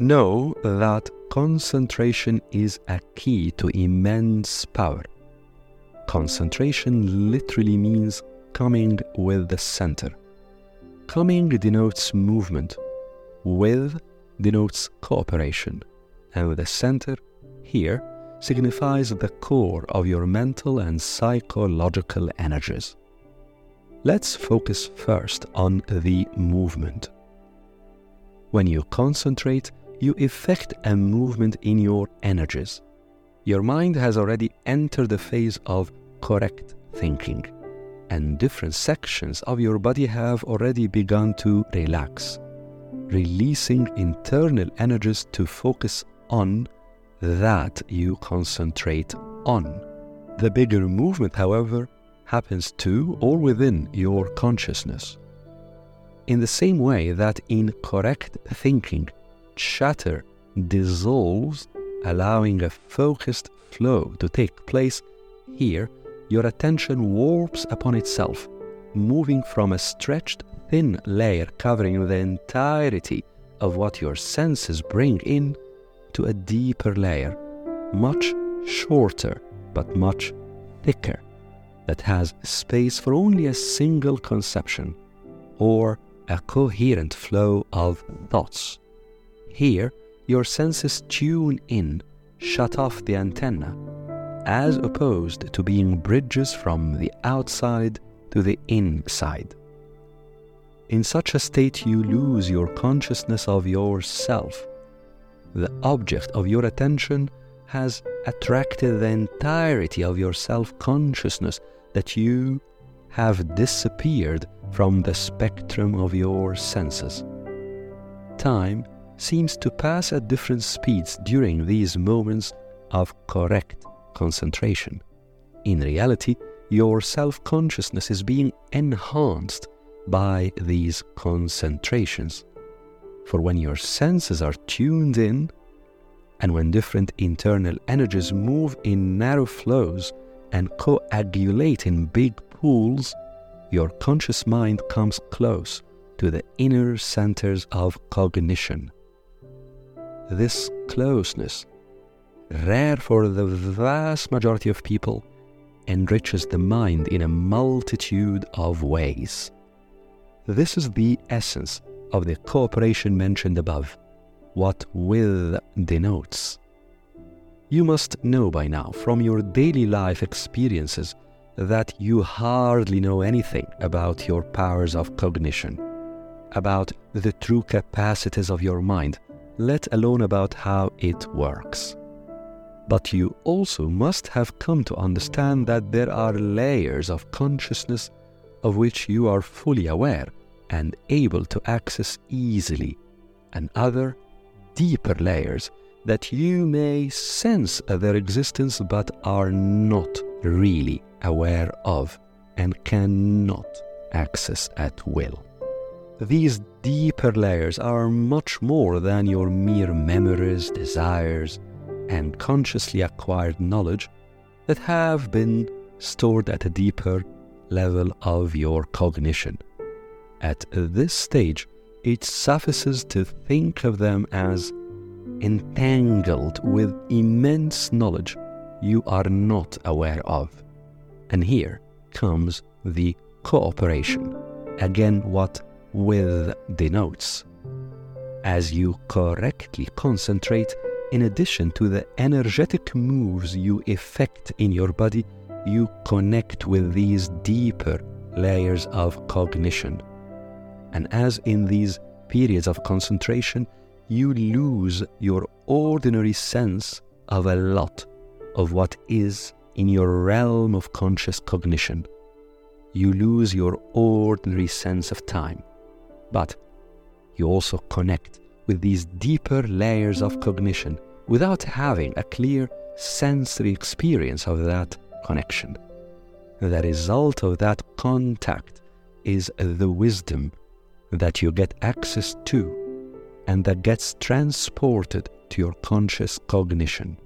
Know that concentration is a key to immense power. Concentration literally means coming with the center. Coming denotes movement, with denotes cooperation, and the center here signifies the core of your mental and psychological energies. Let's focus first on the movement. When you concentrate, you effect a movement in your energies. Your mind has already entered the phase of correct thinking, and different sections of your body have already begun to relax, releasing internal energies to focus on that you concentrate on. The bigger movement, however, happens to or within your consciousness. In the same way that in correct thinking, chatter dissolves, allowing a focused flow to take place, here your attention warps upon itself, moving from a stretched thin layer covering the entirety of what your senses bring in to a deeper layer, much shorter but much thicker, that has space for only a single conception or a coherent flow of thoughts. Here, your senses tune in, shut off the antenna, as opposed to being bridges from the outside to the inside. In such a state, you lose your consciousness of yourself the object of your attention has attracted the entirety of your self consciousness that you have disappeared from the spectrum of your senses. Time seems to pass at different speeds during these moments of correct concentration. In reality, your self consciousness is being enhanced by these concentrations. For when your senses are tuned in, and when different internal energies move in narrow flows and coagulate in big pools, your conscious mind comes close to the inner centers of cognition. This closeness, rare for the vast majority of people, enriches the mind in a multitude of ways. This is the essence of the cooperation mentioned above, what with denotes. You must know by now from your daily life experiences that you hardly know anything about your powers of cognition, about the true capacities of your mind, let alone about how it works. But you also must have come to understand that there are layers of consciousness of which you are fully aware and able to access easily, and other deeper layers that you may sense their existence but are not really aware of and cannot access at will. These deeper layers are much more than your mere memories, desires, and consciously acquired knowledge that have been stored at a deeper level of your cognition. At this stage, it suffices to think of them as entangled with immense knowledge you are not aware of. And here comes the cooperation, again, what with the notes As you correctly concentrate, in addition to the energetic moves you effect in your body, you connect with these deeper layers of cognition and as in these periods of concentration, you lose your ordinary sense of a lot of what is in your realm of conscious cognition. You lose your ordinary sense of time. But you also connect with these deeper layers of cognition without having a clear sensory experience of that connection. The result of that contact is the wisdom that you get access to and that gets transported to your conscious cognition.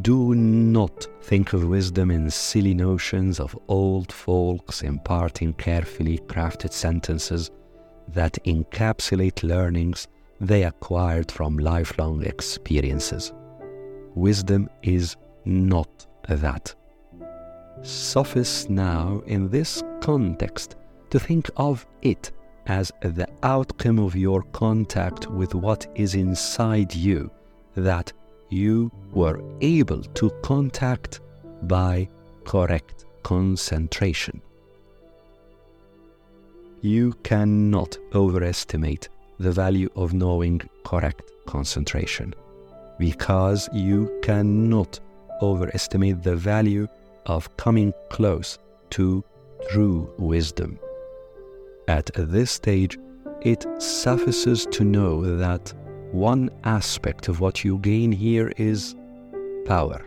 Do not think of wisdom in silly notions of old folks imparting carefully crafted sentences that encapsulate learnings they acquired from lifelong experiences. Wisdom is not that. Sophists now, in this context, to think of it as the outcome of your contact with what is inside you that you were able to contact by correct concentration. You cannot overestimate the value of knowing correct concentration because you cannot overestimate the value of coming close to true wisdom. At this stage, it suffices to know that one aspect of what you gain here is power.